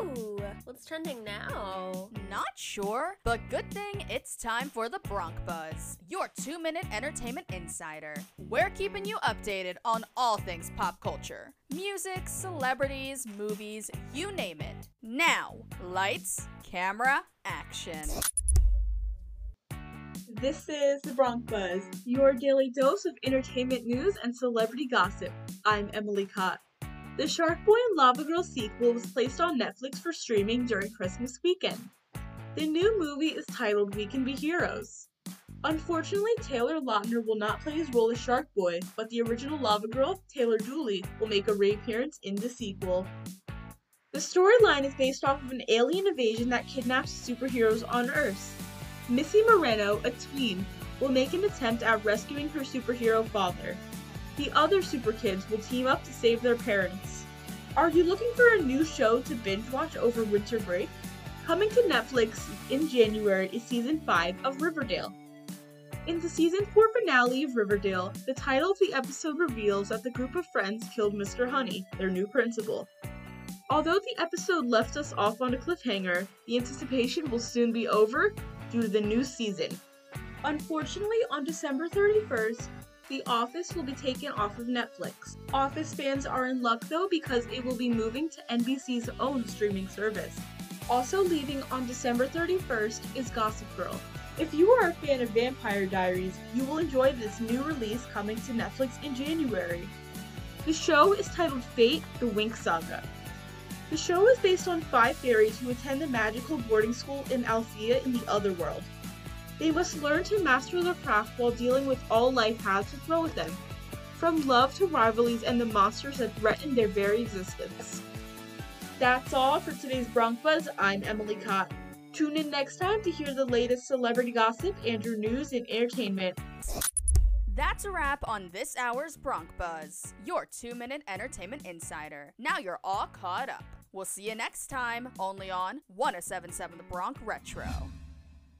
Ooh, what's trending now? Not sure, but good thing it's time for the Bronc Buzz, your two minute entertainment insider. We're keeping you updated on all things pop culture music, celebrities, movies, you name it. Now, lights, camera, action. This is the Bronc Buzz, your daily dose of entertainment news and celebrity gossip. I'm Emily Katt. The Shark Boy and Lava Girl sequel was placed on Netflix for streaming during Christmas weekend. The new movie is titled We Can Be Heroes. Unfortunately, Taylor Lautner will not play his role as Shark Boy, but the original Lava Girl, Taylor Dooley, will make a reappearance in the sequel. The storyline is based off of an alien invasion that kidnaps superheroes on Earth. Missy Moreno, a tween, will make an attempt at rescuing her superhero father. The other super kids will team up to save their parents. Are you looking for a new show to binge watch over winter break? Coming to Netflix in January is season 5 of Riverdale. In the season 4 finale of Riverdale, the title of the episode reveals that the group of friends killed Mr. Honey, their new principal. Although the episode left us off on a cliffhanger, the anticipation will soon be over due to the new season. Unfortunately, on December 31st, the Office will be taken off of Netflix. Office fans are in luck though because it will be moving to NBC's own streaming service. Also leaving on December 31st is Gossip Girl. If you are a fan of Vampire Diaries, you will enjoy this new release coming to Netflix in January. The show is titled Fate The Winx Saga. The show is based on five fairies who attend a magical boarding school in Alfea in the Otherworld. They must learn to master their craft while dealing with all life has to throw at them, from love to rivalries and the monsters that threaten their very existence. That's all for today's Bronc Buzz. I'm Emily Katt. Tune in next time to hear the latest celebrity gossip and your news and entertainment. That's a wrap on this hour's Bronc Buzz, your two minute entertainment insider. Now you're all caught up. We'll see you next time, only on 1077 The Bronc Retro.